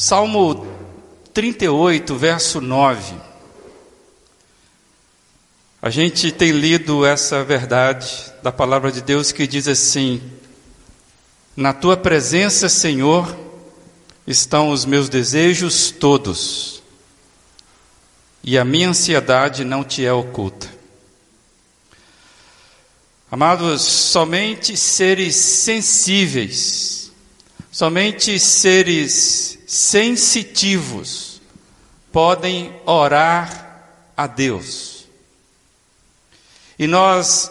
Salmo 38, verso 9. A gente tem lido essa verdade da palavra de Deus que diz assim: Na tua presença, Senhor, estão os meus desejos todos, e a minha ansiedade não te é oculta. Amados, somente seres sensíveis, somente seres sensitivos podem orar a Deus. E nós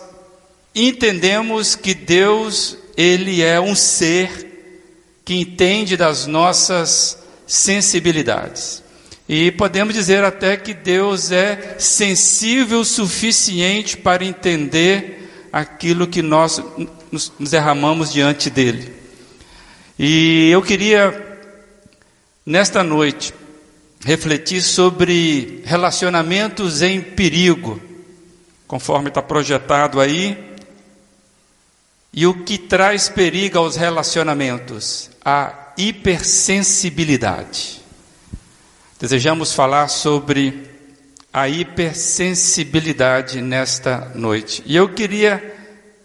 entendemos que Deus, ele é um ser que entende das nossas sensibilidades. E podemos dizer até que Deus é sensível o suficiente para entender aquilo que nós nos derramamos diante dele. E eu queria nesta noite, refletir sobre relacionamentos em perigo, conforme está projetado aí, e o que traz perigo aos relacionamentos? A hipersensibilidade. Desejamos falar sobre a hipersensibilidade nesta noite. E eu queria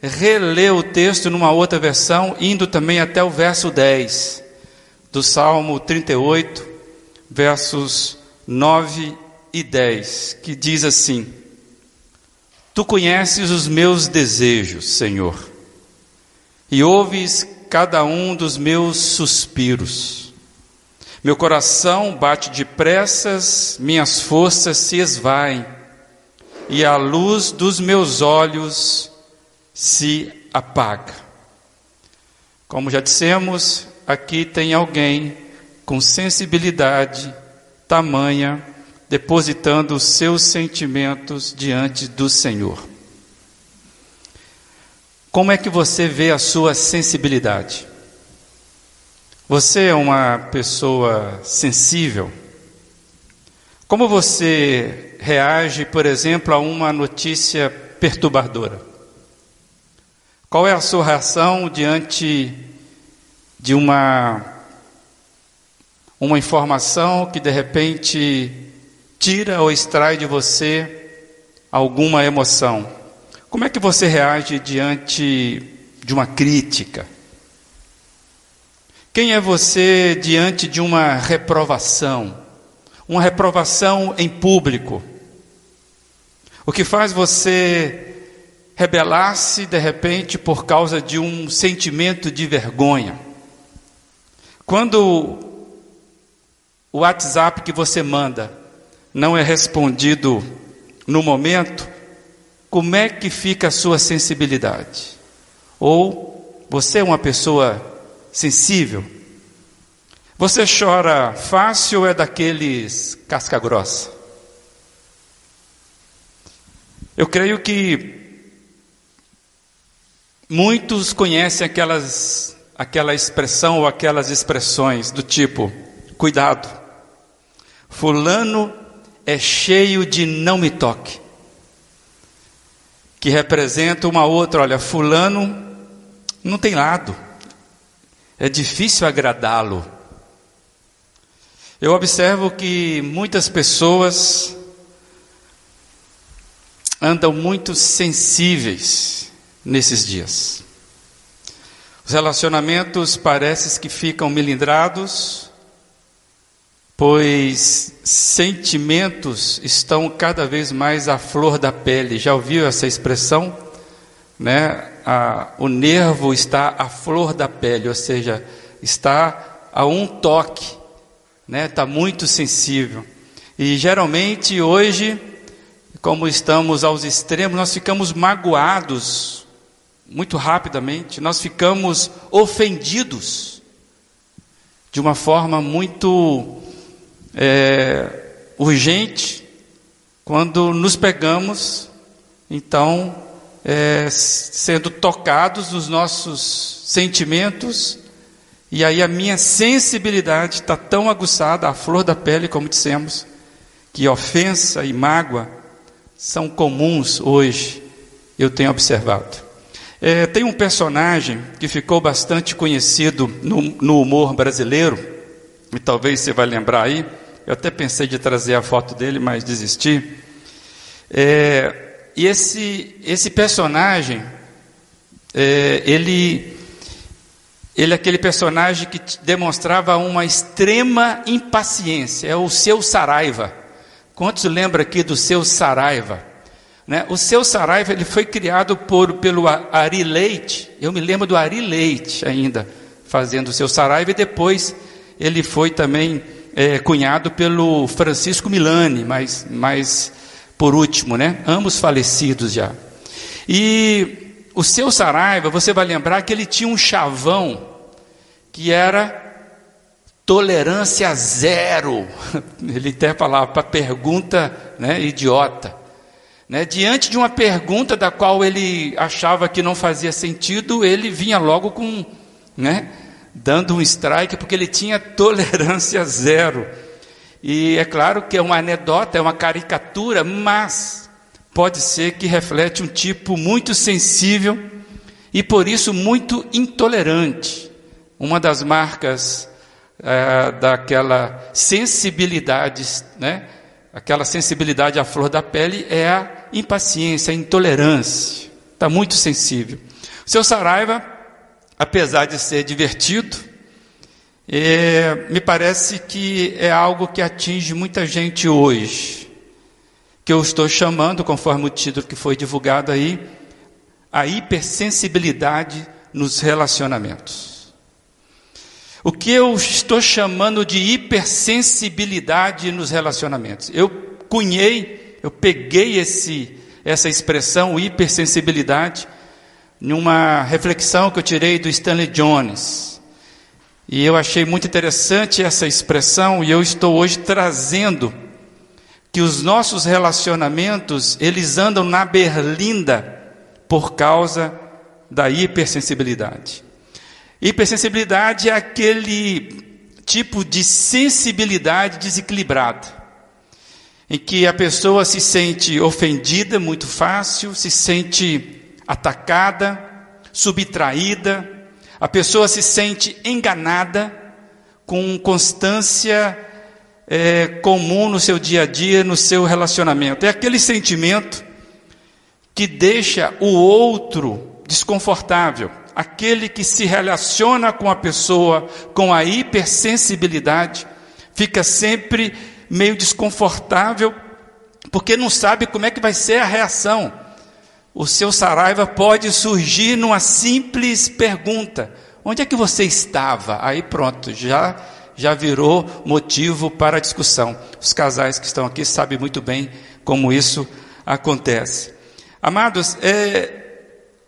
reler o texto numa outra versão, indo também até o verso 10 do Salmo 38, versos 9 e 10, que diz assim: Tu conheces os meus desejos, Senhor, e ouves cada um dos meus suspiros. Meu coração bate depressas, minhas forças se esvaem, e a luz dos meus olhos se apaga. Como já dissemos, aqui tem alguém com sensibilidade tamanha, depositando os seus sentimentos diante do Senhor. Como é que você vê a sua sensibilidade? Você é uma pessoa sensível? Como você reage, por exemplo, a uma notícia perturbadora? Qual é a sua reação diante de uma uma informação que de repente tira ou extrai de você alguma emoção. Como é que você reage diante de uma crítica? Quem é você diante de uma reprovação? Uma reprovação em público. O que faz você rebelar-se de repente por causa de um sentimento de vergonha? Quando o WhatsApp que você manda não é respondido no momento, como é que fica a sua sensibilidade? Ou você é uma pessoa sensível? Você chora fácil ou é daqueles casca grossa? Eu creio que muitos conhecem aquelas aquela expressão ou aquelas expressões do tipo: cuidado, Fulano é cheio de não me toque, que representa uma outra, olha, Fulano não tem lado, é difícil agradá-lo. Eu observo que muitas pessoas andam muito sensíveis nesses dias. Os relacionamentos parecem que ficam melindrados, pois sentimentos estão cada vez mais à flor da pele. Já ouviu essa expressão? Né? A, o nervo está à flor da pele, ou seja, está a um toque, né? Está muito sensível. E geralmente hoje, como estamos aos extremos, nós ficamos magoados muito rapidamente, nós ficamos ofendidos de uma forma muito é, urgente quando nos pegamos, então, é, sendo tocados nos nossos sentimentos, e aí a minha sensibilidade está tão aguçada, a flor da pele, como dissemos, que ofensa e mágoa são comuns hoje, eu tenho observado. É, tem um personagem que ficou bastante conhecido no, no humor brasileiro, e talvez você vai lembrar aí, eu até pensei de trazer a foto dele, mas desisti. É, e esse, esse personagem, é, ele, ele é aquele personagem que demonstrava uma extrema impaciência, é o seu Saraiva. Quantos lembram aqui do seu Saraiva? Né? O seu Saraiva ele foi criado por, pelo Ari Leite, eu me lembro do Ari Leite ainda, fazendo o seu Saraiva, e depois ele foi também é, cunhado pelo Francisco Milani, mas, mas por último, né? ambos falecidos já. E o seu Saraiva, você vai lembrar que ele tinha um chavão que era tolerância zero. Ele até falava para pergunta né, idiota. Né, diante de uma pergunta da qual ele achava que não fazia sentido, ele vinha logo com, né, dando um strike, porque ele tinha tolerância zero. E é claro que é uma anedota, é uma caricatura, mas pode ser que reflete um tipo muito sensível e por isso muito intolerante. Uma das marcas é, daquela sensibilidade, né? Aquela sensibilidade à flor da pele é a impaciência, a intolerância. Está muito sensível. O seu Saraiva, apesar de ser divertido, é, me parece que é algo que atinge muita gente hoje, que eu estou chamando, conforme o título que foi divulgado aí, a hipersensibilidade nos relacionamentos. O que eu estou chamando de hipersensibilidade nos relacionamentos? Eu cunhei, eu peguei esse, essa expressão hipersensibilidade numa reflexão que eu tirei do Stanley Jones. E eu achei muito interessante essa expressão e eu estou hoje trazendo que os nossos relacionamentos, eles andam na berlinda por causa da hipersensibilidade. Hipersensibilidade é aquele tipo de sensibilidade desequilibrada, em que a pessoa se sente ofendida muito fácil, se sente atacada, subtraída, a pessoa se sente enganada com constância é, comum no seu dia a dia, no seu relacionamento. É aquele sentimento que deixa o outro desconfortável, aquele que se relaciona com a pessoa com a hipersensibilidade, fica sempre meio desconfortável, porque não sabe como é que vai ser a reação o seu Saraiva pode surgir numa simples pergunta: onde é que você estava? Aí pronto, já já virou motivo para discussão. Os casais que estão aqui sabem muito bem como isso acontece. Amados, é,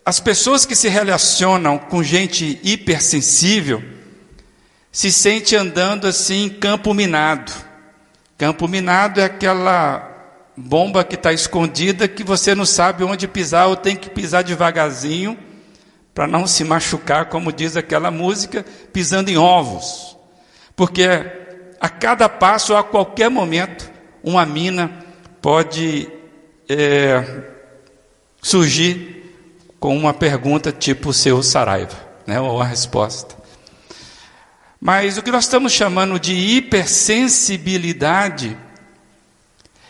as pessoas que se relacionam com gente hipersensível se sente andando assim em campo minado. Campo minado é aquela bomba que está escondida que você não sabe onde pisar ou tem que pisar devagarzinho para não se machucar, como diz aquela música, pisando em ovos. Porque a cada passo, a qualquer momento, uma mina pode é, surgir com uma pergunta tipo o seu Saraiva, né, ou a resposta. Mas o que nós estamos chamando de hipersensibilidade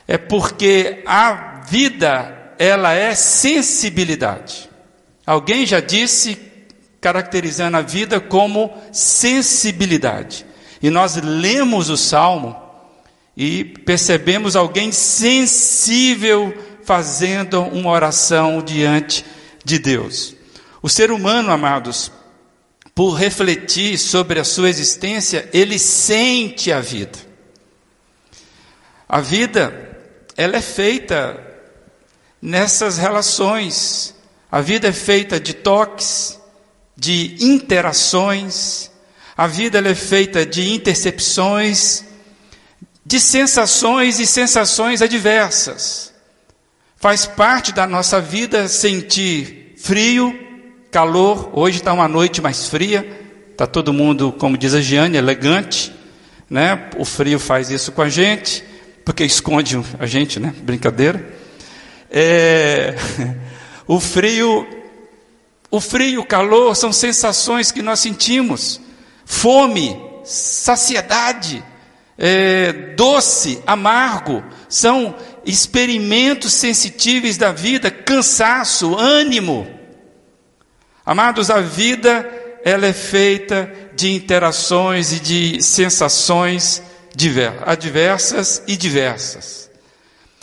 é porque a vida, ela é sensibilidade. Alguém já disse, caracterizando a vida como sensibilidade. E nós lemos o salmo e percebemos alguém sensível fazendo uma oração diante de Deus. O ser humano, amados, por refletir sobre a sua existência, ele sente a vida. A vida ela é feita nessas relações. A vida é feita de toques, de interações, a vida é feita de intercepções, de sensações e sensações adversas. Faz parte da nossa vida sentir frio, calor. Hoje está uma noite mais fria, está todo mundo, como diz a Giane, elegante. Né? O frio faz isso com a gente porque esconde a gente, né? Brincadeira. É, o frio, o frio, o calor são sensações que nós sentimos. Fome, saciedade, é, doce, amargo, são experimentos sensitíveis da vida, cansaço, ânimo. Amados, a vida ela é feita de interações e de sensações adversas e diversas.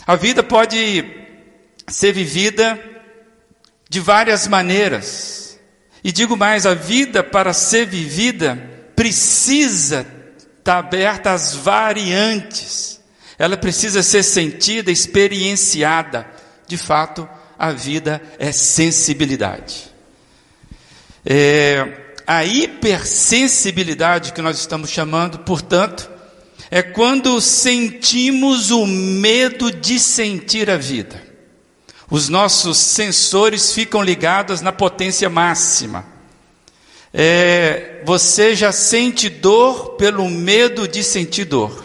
A vida pode ser vivida de várias maneiras. E digo mais, a vida para ser vivida precisa estar aberta às variantes. Ela precisa ser sentida, experienciada. De fato, a vida é sensibilidade. É, a hipersensibilidade que nós estamos chamando, portanto, é quando sentimos o medo de sentir a vida. Os nossos sensores ficam ligados na potência máxima. É, você já sente dor pelo medo de sentir dor.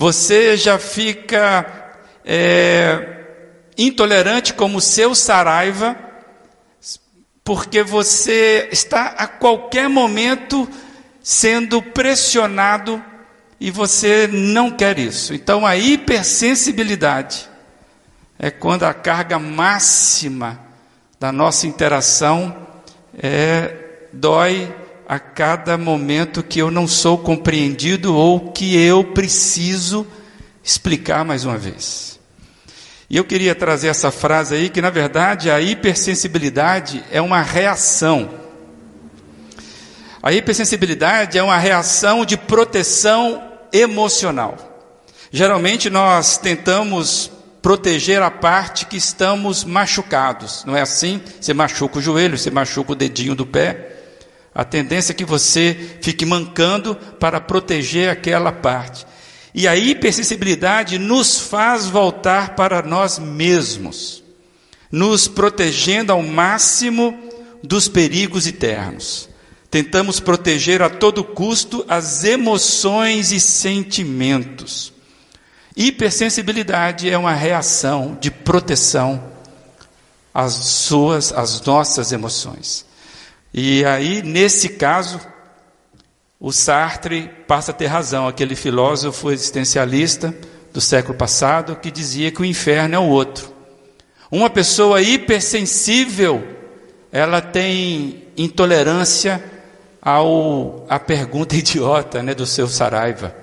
Você já fica é, intolerante como o seu saraiva, porque você está a qualquer momento sendo pressionado e você não quer isso. Então a hipersensibilidade é quando a carga máxima da nossa interação é, dói a cada momento que eu não sou compreendido ou que eu preciso explicar mais uma vez. E eu queria trazer essa frase aí, que na verdade a hipersensibilidade é uma reação. A hipersensibilidade é uma reação de proteção emocional. Geralmente nós tentamos proteger a parte que estamos machucados, não é assim? Você machuca o joelho, você machuca o dedinho do pé. A tendência é que você fique mancando para proteger aquela parte. E a hipersensibilidade nos faz voltar para nós mesmos, nos protegendo ao máximo dos perigos eternos. Tentamos proteger a todo custo as emoções e sentimentos. Hipersensibilidade é uma reação de proteção às suas, às nossas emoções. E aí, nesse caso, o Sartre passa a ter razão, aquele filósofo existencialista do século passado que dizia que o inferno é o outro. Uma pessoa hipersensível, ela tem intolerância ao a pergunta idiota né, do seu Saraiva.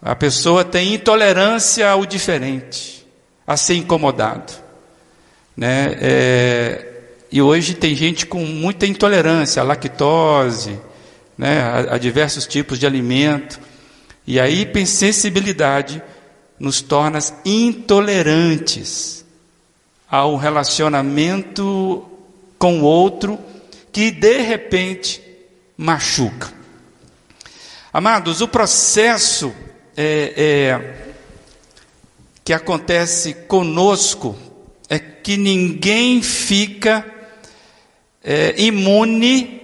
A pessoa tem intolerância ao diferente, a ser incomodado. Né? É, e hoje tem gente com muita intolerância à lactose, né, a, a diversos tipos de alimento. E a hipersensibilidade nos torna intolerantes ao relacionamento com o outro que de repente machuca. Amados, o processo é, é, que acontece conosco é que ninguém fica é, imune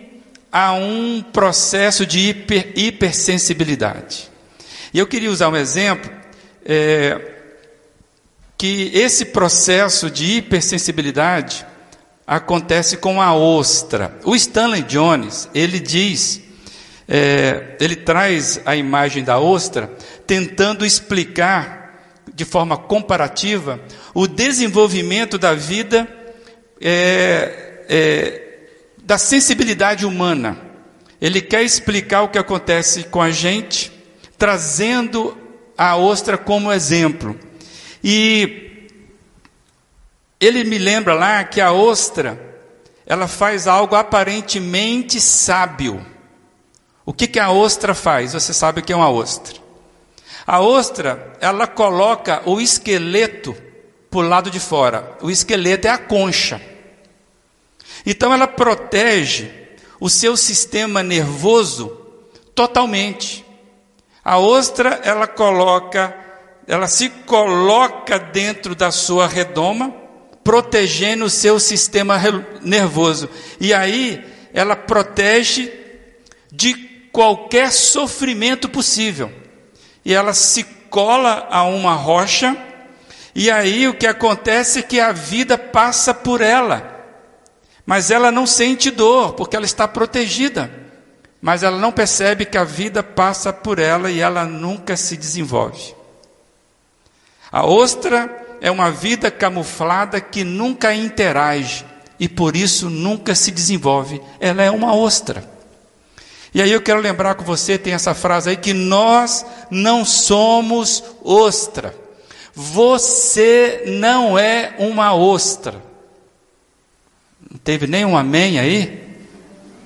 a um processo de hiper, hipersensibilidade. E eu queria usar um exemplo é, que esse processo de hipersensibilidade acontece com a ostra. O Stanley Jones, ele diz, é, ele traz a imagem da ostra, tentando explicar de forma comparativa o desenvolvimento da vida é, é, da sensibilidade humana. Ele quer explicar o que acontece com a gente, trazendo a ostra como exemplo. E ele me lembra lá que a ostra, ela faz algo aparentemente sábio. O que, que a ostra faz? Você sabe o que é uma ostra. A ostra, ela coloca o esqueleto para o lado de fora. O esqueleto é a concha. Então ela protege o seu sistema nervoso totalmente. A ostra, ela coloca, ela se coloca dentro da sua redoma, protegendo o seu sistema nervoso. E aí ela protege de qualquer sofrimento possível. E ela se cola a uma rocha, e aí o que acontece é que a vida passa por ela. Mas ela não sente dor, porque ela está protegida. mas ela não percebe que a vida passa por ela e ela nunca se desenvolve. A ostra é uma vida camuflada que nunca interage e por isso nunca se desenvolve. Ela é uma ostra. E aí eu quero lembrar com você, tem essa frase aí, que nós não somos ostra. Você não é uma ostra. Não teve nenhum amém aí?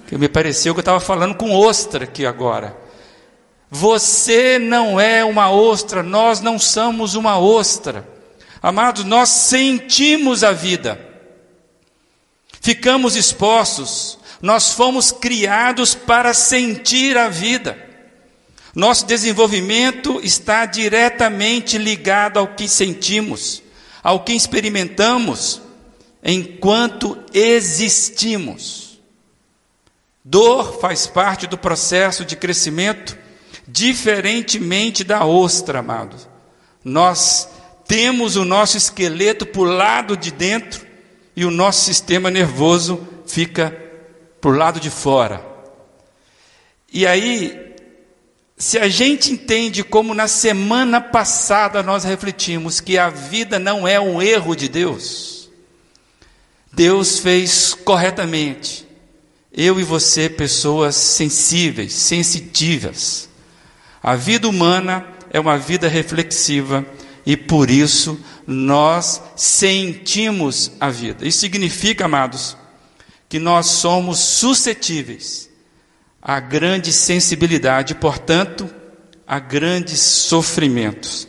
Que me pareceu que eu estava falando com ostra aqui agora. Você não é uma ostra, nós não somos uma ostra. Amados, nós sentimos a vida, ficamos expostos, nós fomos criados para sentir a vida. Nosso desenvolvimento está diretamente ligado ao que sentimos, ao que experimentamos enquanto existimos. Dor faz parte do processo de crescimento, diferentemente da ostra, amados. Nós temos o nosso esqueleto para o lado de dentro e o nosso sistema nervoso fica para o lado de fora. E aí, se a gente entende como na semana passada nós refletimos que a vida não é um erro de Deus, Deus fez corretamente. Eu e você, pessoas sensíveis, sensitivas. A vida humana é uma vida reflexiva e por isso nós sentimos a vida. Isso significa, amados, que nós somos suscetíveis a grande sensibilidade, portanto, a grandes sofrimentos.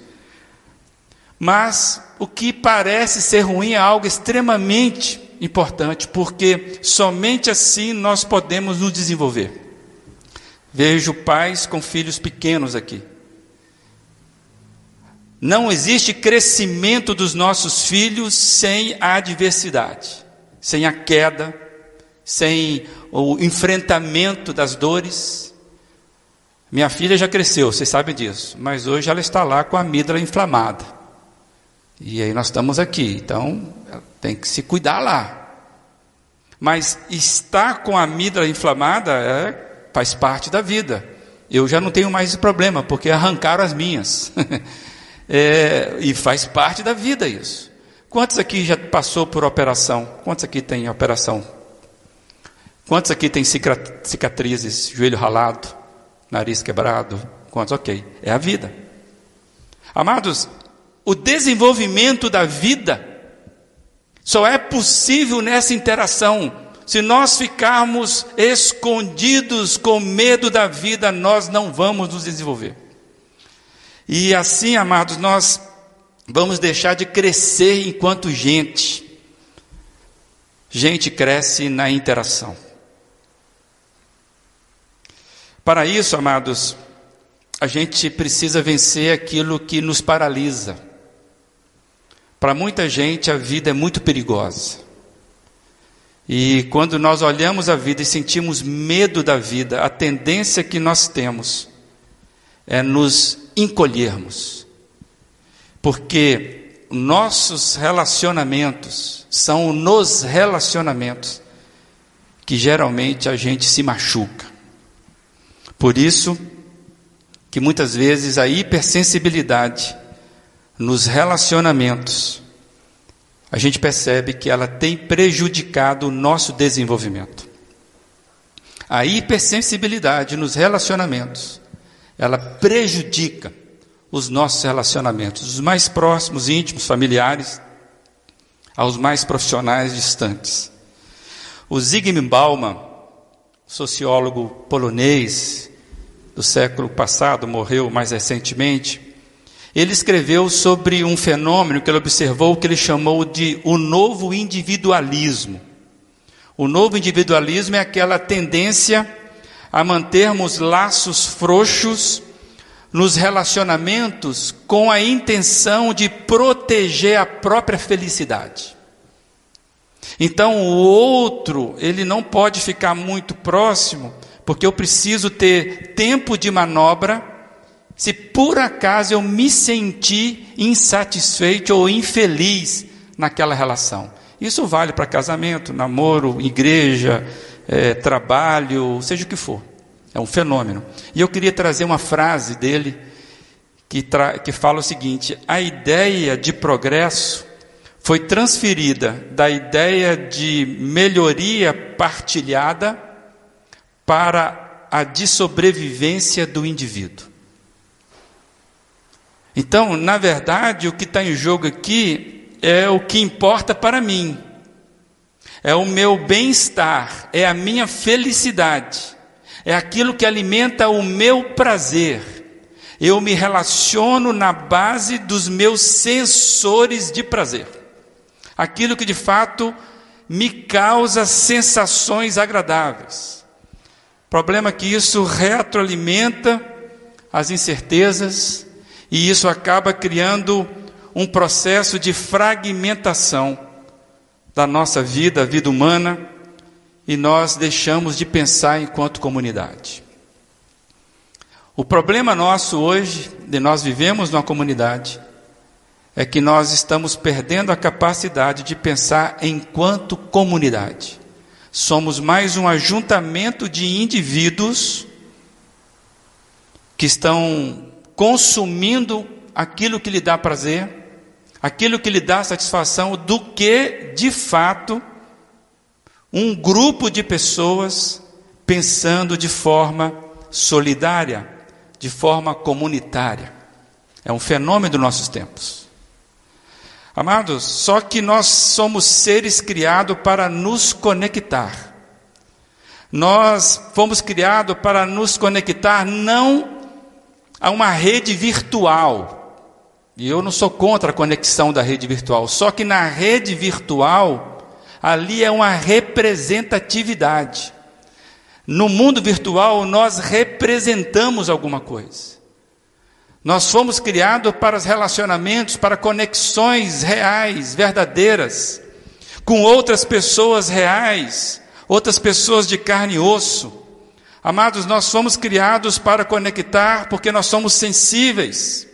Mas o que parece ser ruim é algo extremamente importante, porque somente assim nós podemos nos desenvolver. Vejo pais com filhos pequenos aqui. Não existe crescimento dos nossos filhos sem a adversidade, sem a queda, sem o enfrentamento das dores. Minha filha já cresceu, vocês sabem disso, mas hoje ela está lá com a amígdala inflamada. E aí nós estamos aqui, então tem que se cuidar lá. Mas estar com a amígdala inflamada é, faz parte da vida. Eu já não tenho mais esse problema, porque arrancaram as minhas. É, e faz parte da vida isso. Quantos aqui já passou por operação? Quantos aqui tem operação? Quantos aqui tem cicatrizes, joelho ralado, nariz quebrado? Quantos? Ok, é a vida. Amados, o desenvolvimento da vida só é possível nessa interação. Se nós ficarmos escondidos com medo da vida, nós não vamos nos desenvolver. E assim, amados, nós vamos deixar de crescer enquanto gente. Gente cresce na interação. Para isso, amados, a gente precisa vencer aquilo que nos paralisa. Para muita gente, a vida é muito perigosa. E quando nós olhamos a vida e sentimos medo da vida, a tendência que nós temos é nos encolhermos, porque nossos relacionamentos são nos relacionamentos que geralmente a gente se machuca. Por isso que muitas vezes a hipersensibilidade nos relacionamentos a gente percebe que ela tem prejudicado o nosso desenvolvimento. A hipersensibilidade nos relacionamentos ela prejudica os nossos relacionamentos, os mais próximos, íntimos, familiares, aos mais profissionais distantes. O Zygmunt Bauman, sociólogo polonês do século passado, morreu mais recentemente, ele escreveu sobre um fenômeno que ele observou que ele chamou de o novo individualismo. O novo individualismo é aquela tendência a mantermos laços frouxos nos relacionamentos com a intenção de proteger a própria felicidade. Então o outro, ele não pode ficar muito próximo, porque eu preciso ter tempo de manobra se por acaso eu me sentir insatisfeito ou infeliz naquela relação. Isso vale para casamento, namoro, igreja, é, trabalho, seja o que for. É um fenômeno. E eu queria trazer uma frase dele que, que fala o seguinte: a ideia de progresso foi transferida da ideia de melhoria partilhada para a de sobrevivência do indivíduo. Então, na verdade, o que está em jogo aqui é o que importa para mim, é o meu bem-estar, é a minha felicidade, é aquilo que alimenta o meu prazer. Eu me relaciono na base dos meus sensores de prazer, aquilo que de fato me causa sensações agradáveis. Problema é que isso retroalimenta as incertezas, e isso acaba criando um processo de fragmentação da nossa vida, a vida humana, e nós deixamos de pensar enquanto comunidade. O problema nosso hoje, de nós vivemos numa comunidade, é que nós estamos perdendo a capacidade de pensar enquanto comunidade. Somos mais um ajuntamento de indivíduos que estão consumindo aquilo que lhe dá prazer, aquilo que lhe dá satisfação, do que, de fato, um grupo de pessoas pensando de forma solidária, de forma comunitária. É um fenômeno dos nossos tempos. Amados, só que nós somos seres criados para nos conectar. Nós fomos criados para nos conectar não a uma rede virtual. E eu não sou contra a conexão da rede virtual, só que na rede virtual, ali é uma representatividade. No mundo virtual, nós representamos alguma coisa. Nós fomos criados para os relacionamentos, para conexões reais, verdadeiras, com outras pessoas reais, outras pessoas de carne e osso. Amados, nós somos criados para conectar porque nós somos sensíveis,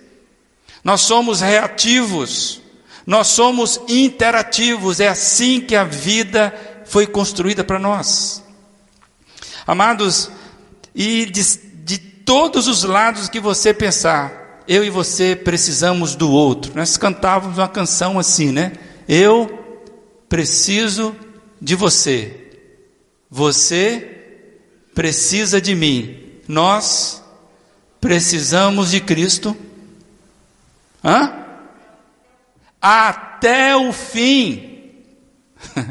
nós somos reativos, nós somos interativos, é assim que a vida foi construída para nós. Amados, e de, de todos os lados que você pensar, eu e você precisamos do outro. Nós cantávamos uma canção assim, né? Eu preciso de você. Você precisa de mim. Nós precisamos de Cristo. Hã? Até o fim.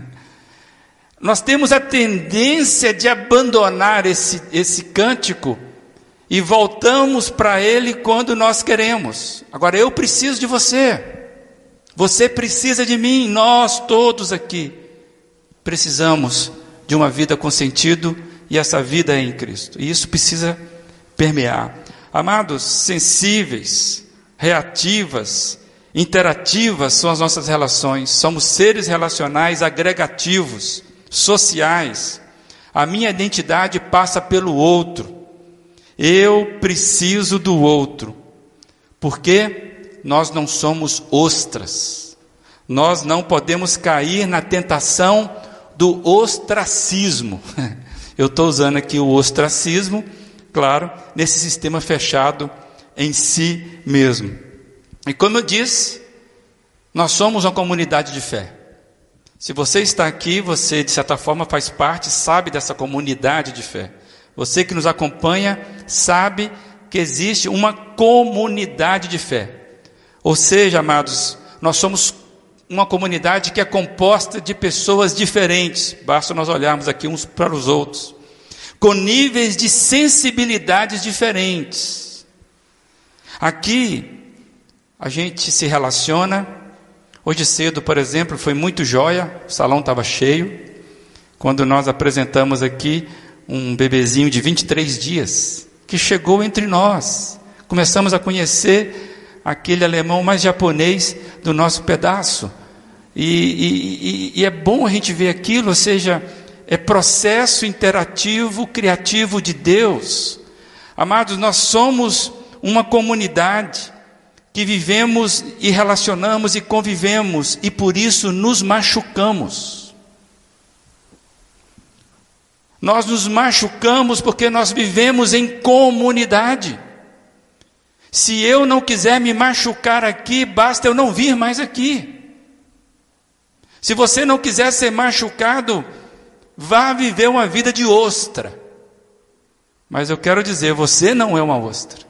Nós temos a tendência de abandonar esse, esse cântico e voltamos para ele quando nós queremos. Agora, eu preciso de você. Você precisa de mim. Nós todos aqui precisamos de uma vida com sentido e essa vida é em Cristo. E isso precisa permear. Amados, sensíveis, reativas, interativas são as nossas relações. Somos seres relacionais agregativos, sociais. A minha identidade passa pelo outro. Eu preciso do outro. Porque nós não somos ostras. Nós não podemos cair na tentação do ostracismo. Eu estou usando aqui o ostracismo, claro, nesse sistema fechado em si mesmo. E como eu disse, nós somos uma comunidade de fé. Se você está aqui, você de certa forma faz parte, sabe dessa comunidade de fé. Você que nos acompanha sabe que existe uma comunidade de fé. Ou seja, amados, nós somos uma comunidade que é composta de pessoas diferentes, basta nós olharmos aqui uns para os outros, com níveis de sensibilidades diferentes. Aqui, a gente se relaciona. Hoje cedo, por exemplo, foi muito jóia, o salão estava cheio, quando nós apresentamos aqui um bebezinho de 23 dias, que chegou entre nós. Começamos a conhecer aquele alemão mais japonês do nosso pedaço. E, e, e, é bom a gente ver aquilo, ou seja, é processo interativo, criativo de Deus. Amados, nós somos uma comunidade que vivemos e relacionamos e convivemos e por isso nos machucamos. Nós nos machucamos porque nós vivemos em comunidade. Se eu não quiser me machucar aqui, basta eu não vir mais aqui. Se você não quiser ser machucado, vá viver uma vida de ostra. Mas eu quero dizer, você não é uma ostra.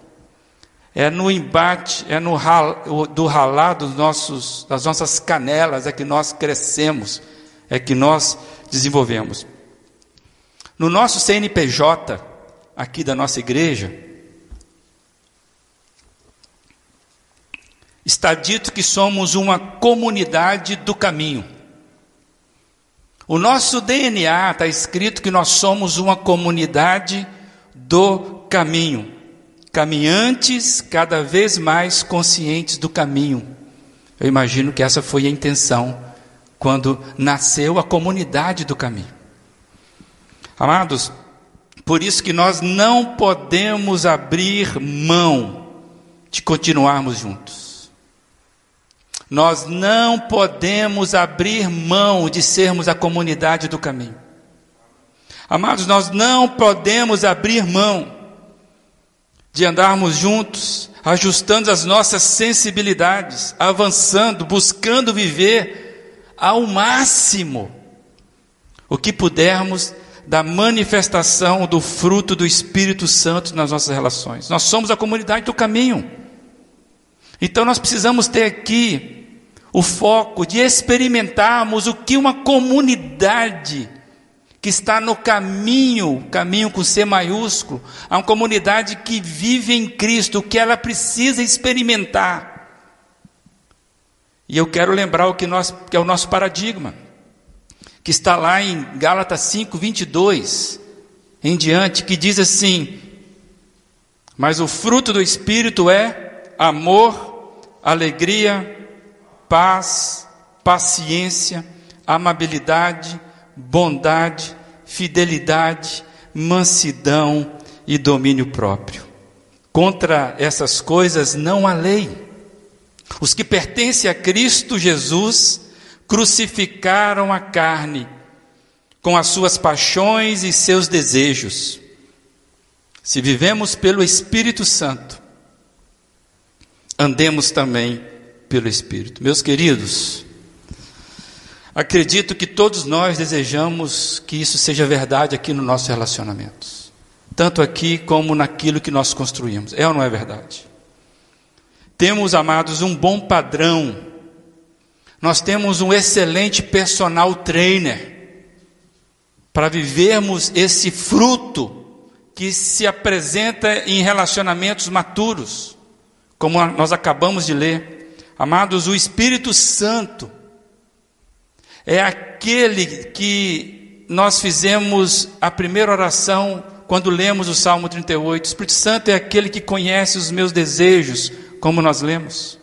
É no embate, é no ral, do ralar dos nossos, das nossas canelas é que nós crescemos, é que nós desenvolvemos. No nosso CNPJ, aqui da nossa igreja, está dito que somos uma comunidade do caminho. O nosso DNA está escrito que nós somos uma comunidade do caminho. Caminhantes cada vez mais conscientes do caminho. Eu imagino que essa foi a intenção quando nasceu a comunidade do caminho. Amados, por isso que nós não podemos abrir mão de continuarmos juntos. Nós não podemos abrir mão de sermos a comunidade do caminho. Amados, nós não podemos abrir mão de andarmos juntos, ajustando as nossas sensibilidades, avançando, buscando viver ao máximo o que pudermos da manifestação do fruto do Espírito Santo nas nossas relações. Nós somos a comunidade do caminho. Então nós precisamos ter aqui o foco de experimentarmos o que uma comunidade que está no caminho, caminho com C maiúsculo, a uma comunidade que vive em Cristo, o que ela precisa experimentar. E eu quero lembrar o que, nós, que é o nosso paradigma que está lá em Gálatas 5, 22 em diante, que diz assim: Mas o fruto do Espírito é amor, alegria, paz, paciência, amabilidade, bondade, fidelidade, mansidão e domínio próprio. Contra essas coisas não há lei. Os que pertencem a Cristo Jesus crucificaram a carne com as suas paixões e seus desejos. Se vivemos pelo Espírito Santo, andemos também pelo Espírito. Meus queridos, acredito que todos nós desejamos que isso seja verdade aqui no nosso relacionamentos, tanto aqui como naquilo que nós construímos. É ou não é verdade? Temos, amados, um bom padrão nós temos um excelente personal trainer para vivermos esse fruto que se apresenta em relacionamentos maturos, como nós acabamos de ler. Amados, o Espírito Santo é aquele que nós fizemos a primeira oração quando lemos o Salmo 38. O Espírito Santo é aquele que conhece os meus desejos, como nós lemos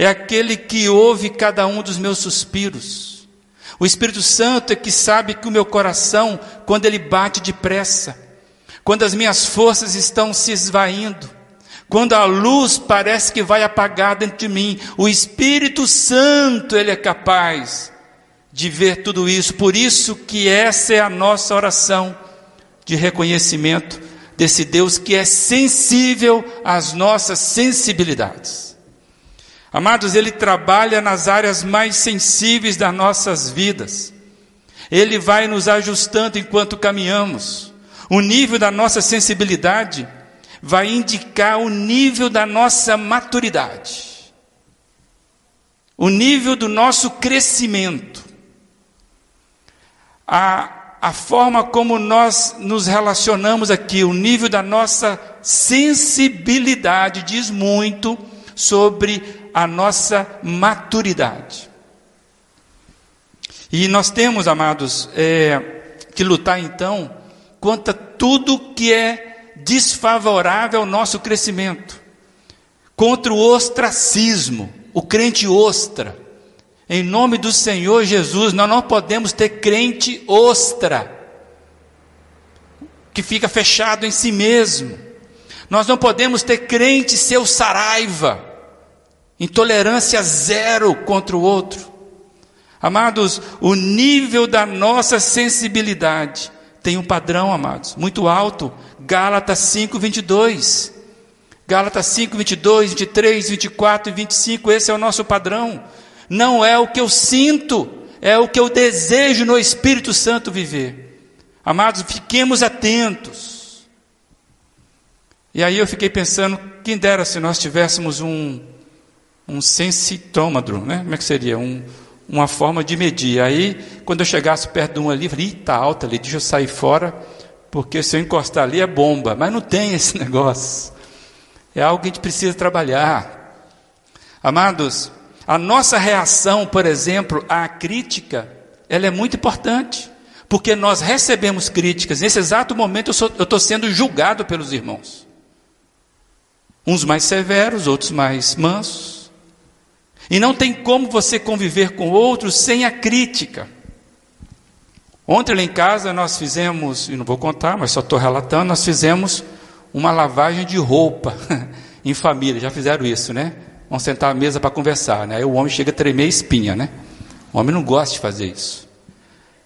é aquele que ouve cada um dos meus suspiros. O Espírito Santo é que sabe que o meu coração, quando ele bate depressa, quando as minhas forças estão se esvaindo, quando a luz parece que vai apagar dentro de mim, o Espírito Santo, ele é capaz de ver tudo isso. Por isso que essa é a nossa oração de reconhecimento desse Deus que é sensível às nossas sensibilidades. Amados, Ele trabalha nas áreas mais sensíveis das nossas vidas. Ele vai nos ajustando enquanto caminhamos. O nível da nossa sensibilidade vai indicar o nível da nossa maturidade, o nível do nosso crescimento, a, a forma como nós nos relacionamos aqui, o nível da nossa sensibilidade diz muito sobre a nossa maturidade. E nós temos, amados, é, que lutar então contra tudo que é desfavorável ao nosso crescimento, contra o ostracismo, o crente ostra. Em nome do Senhor Jesus, nós não podemos ter crente ostra, que fica fechado em si mesmo. Nós não podemos ter crente seu saraiva, intolerância zero contra o outro. Amados, o nível da nossa sensibilidade tem um padrão, amados, muito alto. Gálatas 5, 22. Gálatas 5, 22, 23, 24 e 25, esse é o nosso padrão. Não é o que eu sinto, é o que eu desejo no Espírito Santo viver. Amados, fiquemos atentos. E aí eu fiquei pensando, quem dera se nós tivéssemos um, um sensitômetro, né? Como é que seria? Um, uma forma de medir. Aí, quando eu chegasse perto de um ali, falei, está alta ali, deixa eu sair fora, porque se eu encostar ali é bomba. Mas não tem esse negócio. É algo que a gente precisa trabalhar. Amados, a nossa reação, por exemplo, à crítica, ela é muito importante. Porque nós recebemos críticas. Nesse exato momento eu estou sendo julgado pelos irmãos. Uns mais severos, outros mais mansos. E não tem como você conviver com outros sem a crítica. Ontem lá em casa nós fizemos, e não vou contar, mas só estou relatando, nós fizemos uma lavagem de roupa em família. Já fizeram isso, né? Vamos sentar à mesa para conversar, né? Aí o homem chega a tremer a espinha, né? O homem não gosta de fazer isso.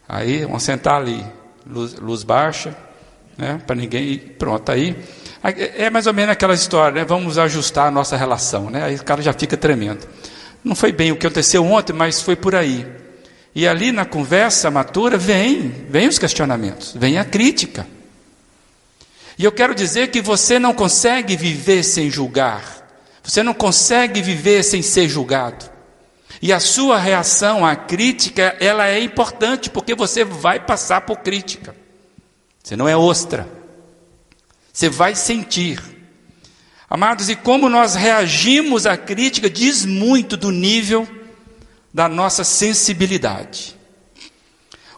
Aí vamos sentar ali, luz, luz baixa, né? Para ninguém. Pronto, aí. É mais ou menos aquela história, né? Vamos ajustar a nossa relação, né? Aí o cara já fica tremendo. Não foi bem o que aconteceu ontem, mas foi por aí. E ali na conversa matura vem, vem os questionamentos, vem a crítica. E eu quero dizer que você não consegue viver sem julgar. Você não consegue viver sem ser julgado. E a sua reação à crítica, ela é importante porque você vai passar por crítica. Você não é ostra. Você vai sentir. Amados, e como nós reagimos à crítica diz muito do nível da nossa sensibilidade.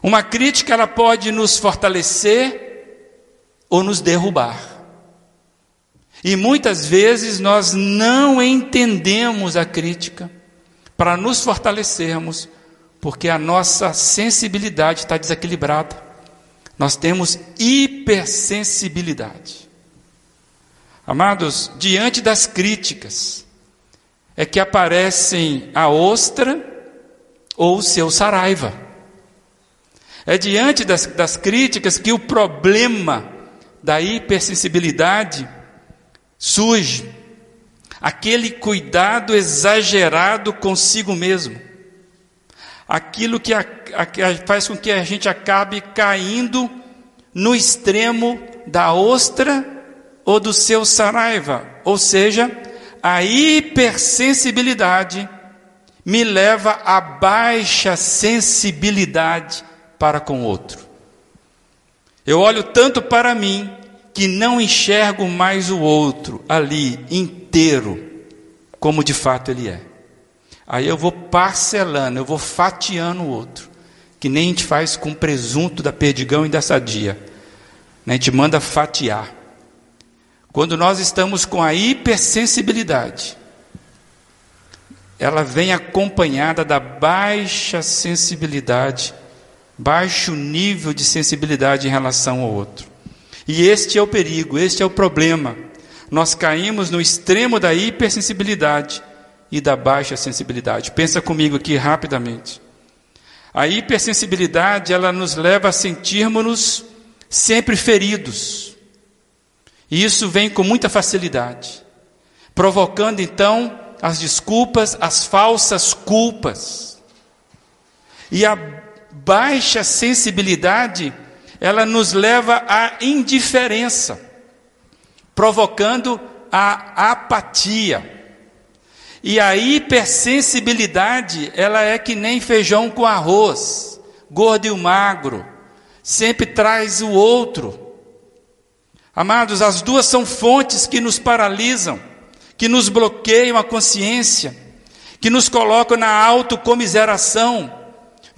Uma crítica ela pode nos fortalecer ou nos derrubar. E muitas vezes nós não entendemos a crítica para nos fortalecermos, porque a nossa sensibilidade está desequilibrada. Nós temos hipersensibilidade. Amados, diante das críticas, é que aparecem a ostra ou o seu saraiva. É diante das, das críticas que o problema da hipersensibilidade surge. Aquele cuidado exagerado consigo mesmo. Aquilo que a, a, faz com que a gente acabe caindo no extremo da ostra ou do seu saraiva, ou seja, a hipersensibilidade me leva a baixa sensibilidade para com o outro. Eu olho tanto para mim que não enxergo mais o outro ali inteiro, como de fato ele é. Aí eu vou parcelando, eu vou fatiando o outro, que nem a gente faz com presunto da perdigão e da sadia. Né? A gente manda fatiar. Quando nós estamos com a hipersensibilidade, ela vem acompanhada da baixa sensibilidade, baixo nível de sensibilidade em relação ao outro. E este é o perigo, este é o problema. Nós caímos no extremo da hipersensibilidade e da baixa sensibilidade. Pensa comigo aqui rapidamente. A hipersensibilidade, ela nos leva a sentirmos-nos sempre feridos. E isso vem com muita facilidade, provocando então as desculpas, as falsas culpas. E a baixa sensibilidade, ela nos leva à indiferença, provocando a apatia. E a hipersensibilidade, ela é que nem feijão com arroz, gordo e magro, sempre traz o outro Amados, as duas são fontes que nos paralisam, que nos bloqueiam a consciência, que nos colocam na autocomiseração,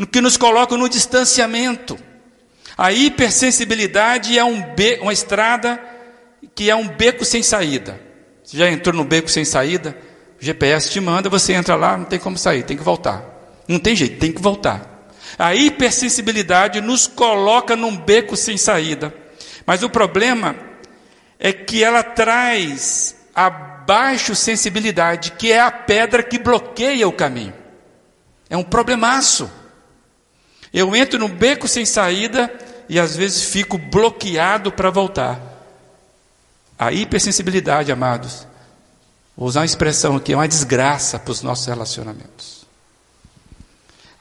que nos colocam no distanciamento. A hipersensibilidade é um uma estrada que é um beco sem saída. Você já entrou no beco sem saída? O GPS te manda, você entra lá, não tem como sair, tem que voltar. Não tem jeito, tem que voltar. A hipersensibilidade nos coloca num beco sem saída. Mas o problema é que ela traz a baixo sensibilidade, que é a pedra que bloqueia o caminho. É um problemaço. Eu entro no beco sem saída e às vezes fico bloqueado para voltar. A hipersensibilidade, amados, vou usar uma expressão aqui, é uma desgraça para os nossos relacionamentos.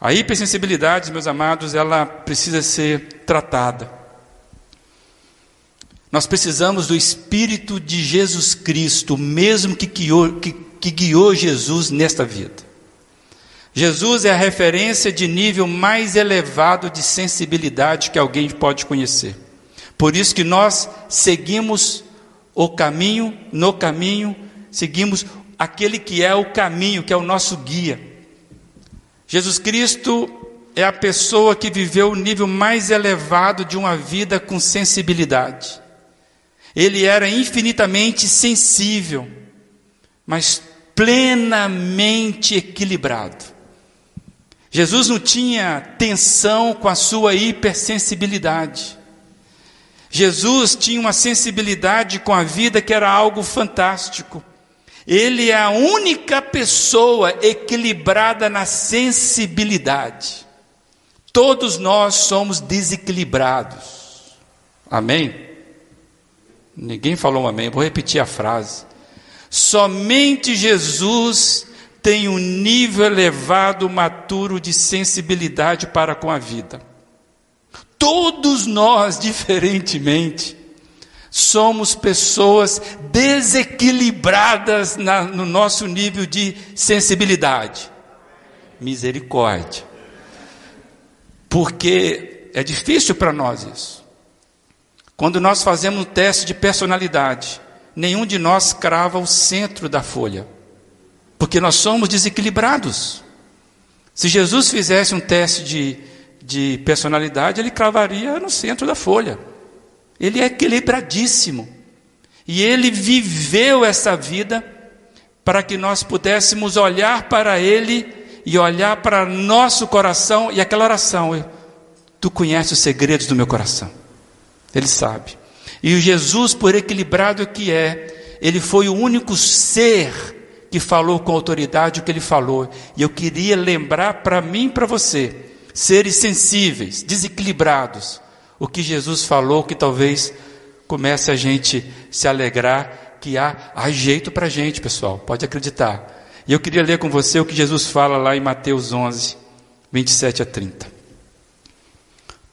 A hipersensibilidade, meus amados, ela precisa ser tratada. Nós precisamos do Espírito de Jesus Cristo, mesmo que guiou, que, que guiou Jesus nesta vida. Jesus é a referência de nível mais elevado de sensibilidade que alguém pode conhecer. Por isso que nós seguimos o caminho, no caminho, seguimos aquele que é o caminho, que é o nosso guia. Jesus Cristo é a pessoa que viveu o nível mais elevado de uma vida com sensibilidade. Ele era infinitamente sensível, mas plenamente equilibrado. Jesus não tinha tensão com a sua hipersensibilidade. Jesus tinha uma sensibilidade com a vida que era algo fantástico. Ele é a única pessoa equilibrada na sensibilidade. Todos nós somos desequilibrados. Amém? Ninguém falou um amém, vou repetir a frase. Somente Jesus tem um nível elevado, maturo de sensibilidade para com a vida. Todos nós, diferentemente, somos pessoas desequilibradas na, no nosso nível de sensibilidade. Misericórdia. Porque é difícil para nós isso. Quando nós fazemos um teste de personalidade, nenhum de nós crava o centro da folha, porque nós somos desequilibrados. Se Jesus fizesse um teste de, de personalidade, ele cravaria no centro da folha. Ele é equilibradíssimo. E ele viveu essa vida para que nós pudéssemos olhar para ele e olhar para nosso coração e aquela oração. Tu conheces os segredos do meu coração. Ele sabe. E o Jesus, por equilibrado que é, ele foi o único ser que falou com autoridade o que ele falou. E eu queria lembrar para mim e para você, seres sensíveis, desequilibrados, o que Jesus falou, que talvez comece a gente se alegrar, que há, há jeito para a gente, pessoal, pode acreditar. E eu queria ler com você o que Jesus fala lá em Mateus 11, 27 a 30.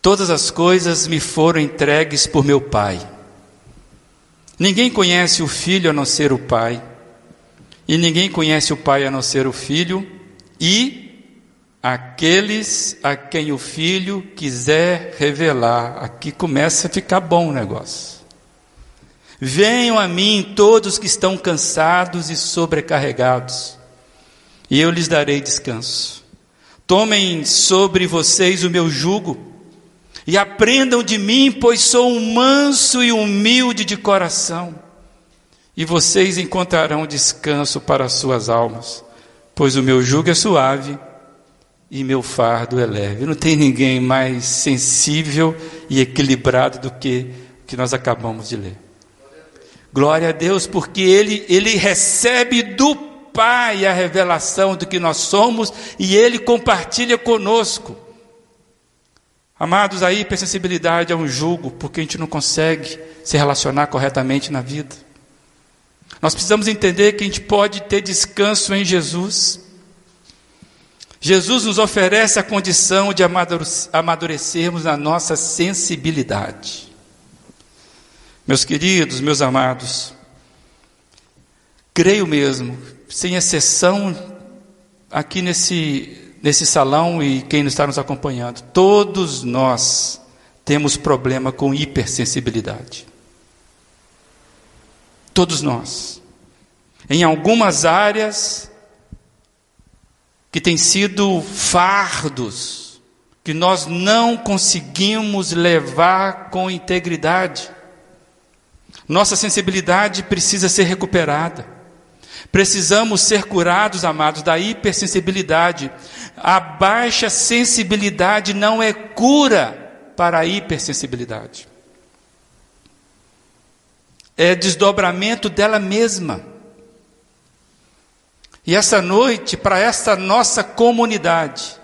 Todas as coisas me foram entregues por meu Pai. Ninguém conhece o Filho a não ser o Pai, e ninguém conhece o Pai a não ser o Filho, e aqueles a quem o Filho quiser revelar. Aqui começa a ficar bom o negócio. Venham a mim todos que estão cansados e sobrecarregados, e eu lhes darei descanso. Tomem sobre vocês o meu jugo e aprendam de mim, pois sou um manso e humilde de coração, e vocês encontrarão descanso para as suas almas, pois o meu jugo é suave e meu fardo é leve. Não tem ninguém mais sensível e equilibrado do que o que nós acabamos de ler. Glória a Deus, porque ele, ele recebe do Pai a revelação do que nós somos e ele compartilha conosco. Amados, a hipersensibilidade é um julgo, porque a gente não consegue se relacionar corretamente na vida. Nós precisamos entender que a gente pode ter descanso em Jesus. Jesus nos oferece a condição de amadurecermos na nossa sensibilidade. Meus queridos, meus amados, creio mesmo, sem exceção, aqui nesse nesse salão e quem está nos acompanhando, todos nós temos problema com hipersensibilidade. Todos nós. Em algumas áreas que têm sido fardos, que nós não conseguimos levar com integridade. Nossa sensibilidade precisa ser recuperada. Precisamos ser curados, amados, da hipersensibilidade. A baixa sensibilidade não é cura para a hipersensibilidade. É desdobramento dela mesma. E essa noite, para essa nossa comunidade,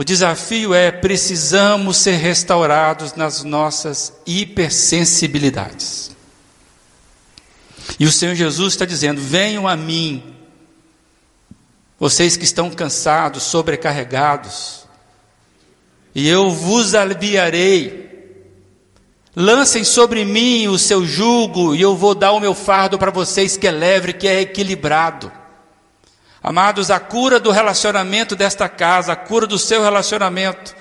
O desafio é: precisamos ser restaurados nas nossas hipersensibilidades. E o Senhor Jesus está dizendo: venham a mim, vocês que estão cansados, sobrecarregados, e eu vos aliviarei. Lancem sobre mim o seu jugo, e eu vou dar o meu fardo para vocês, que é leve, que é equilibrado. Amados, a cura do relacionamento desta casa, a cura do seu relacionamento,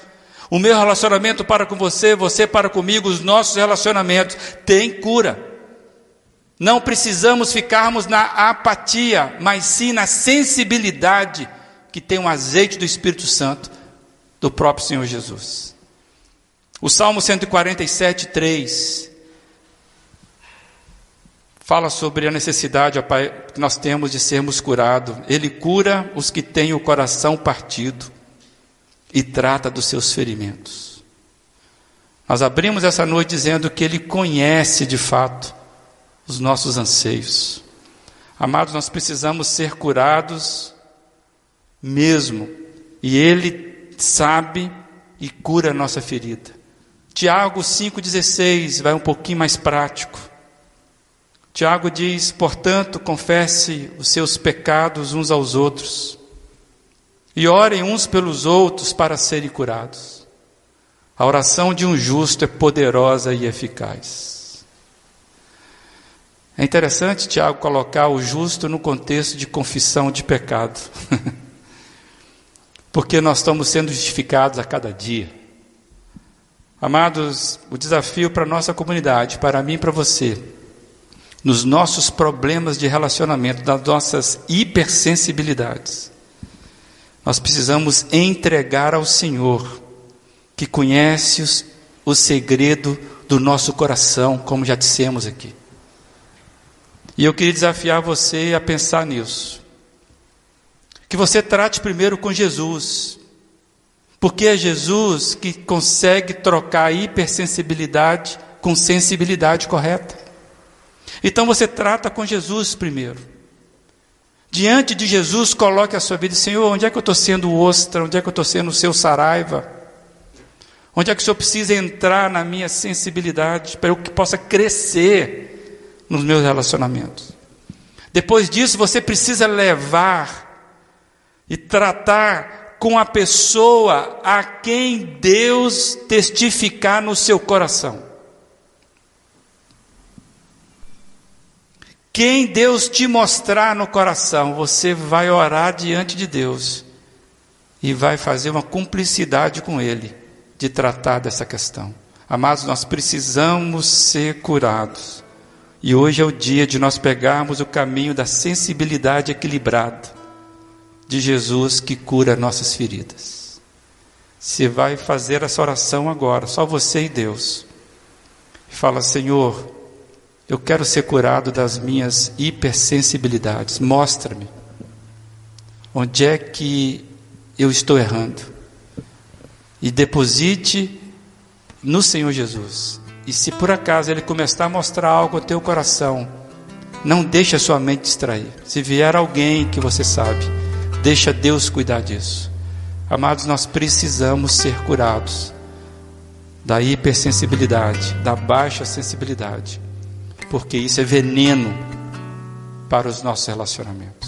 o meu relacionamento para com você, você para comigo, os nossos relacionamentos, tem cura. Não precisamos ficarmos na apatia, mas sim na sensibilidade que tem o azeite do Espírito Santo do próprio Senhor Jesus. O Salmo 147, 3 fala sobre a necessidade Pai, que nós temos de sermos curados. Ele cura os que têm o coração partido e trata dos seus ferimentos. Nós abrimos essa noite dizendo que Ele conhece de fato os nossos anseios. Amados, nós precisamos ser curados mesmo, e Ele sabe e cura a nossa ferida. Tiago 5,16 vai um pouquinho mais prático. Tiago diz: portanto, confesse os seus pecados uns aos outros, e orem uns pelos outros para serem curados. A oração de um justo é poderosa e eficaz. É interessante, Tiago, colocar o justo no contexto de confissão de pecado, porque nós estamos sendo justificados a cada dia. Amados, o desafio para a nossa comunidade, para mim e para você, nos nossos problemas de relacionamento, nas nossas hipersensibilidades. Nós precisamos entregar ao Senhor, que conhece os, o segredo do nosso coração, como já dissemos aqui. E eu queria desafiar você a pensar nisso. Que você trate primeiro com Jesus, porque é Jesus que consegue trocar a hipersensibilidade com sensibilidade correta. Então você trata com Jesus primeiro. Diante de Jesus, coloque a sua vida, Senhor, onde é que eu estou sendo ostra? Onde é que eu estou sendo o seu saraiva? Onde é que o Senhor precisa entrar na minha sensibilidade para eu que possa crescer nos meus relacionamentos? Depois disso, você precisa levar e tratar com a pessoa a quem Deus testificar no seu coração. Quem Deus te mostrar no coração, você vai orar diante de Deus e vai fazer uma cumplicidade com Ele de tratar dessa questão. Amados, nós precisamos ser curados. E hoje é o dia de nós pegarmos o caminho da sensibilidade equilibrada de Jesus que cura nossas feridas. Você vai fazer essa oração agora, só você e Deus. Fala, Senhor, eu quero ser curado das minhas hipersensibilidades. Mostra-me onde é que eu estou errando. E deposite no Senhor Jesus. E se por acaso Ele começar a mostrar algo ao teu coração, não deixe a sua mente distrair. Se vier alguém que você sabe, deixa Deus cuidar disso. Amados, nós precisamos ser curados da hipersensibilidade, da baixa sensibilidade porque isso é veneno para os nossos relacionamentos.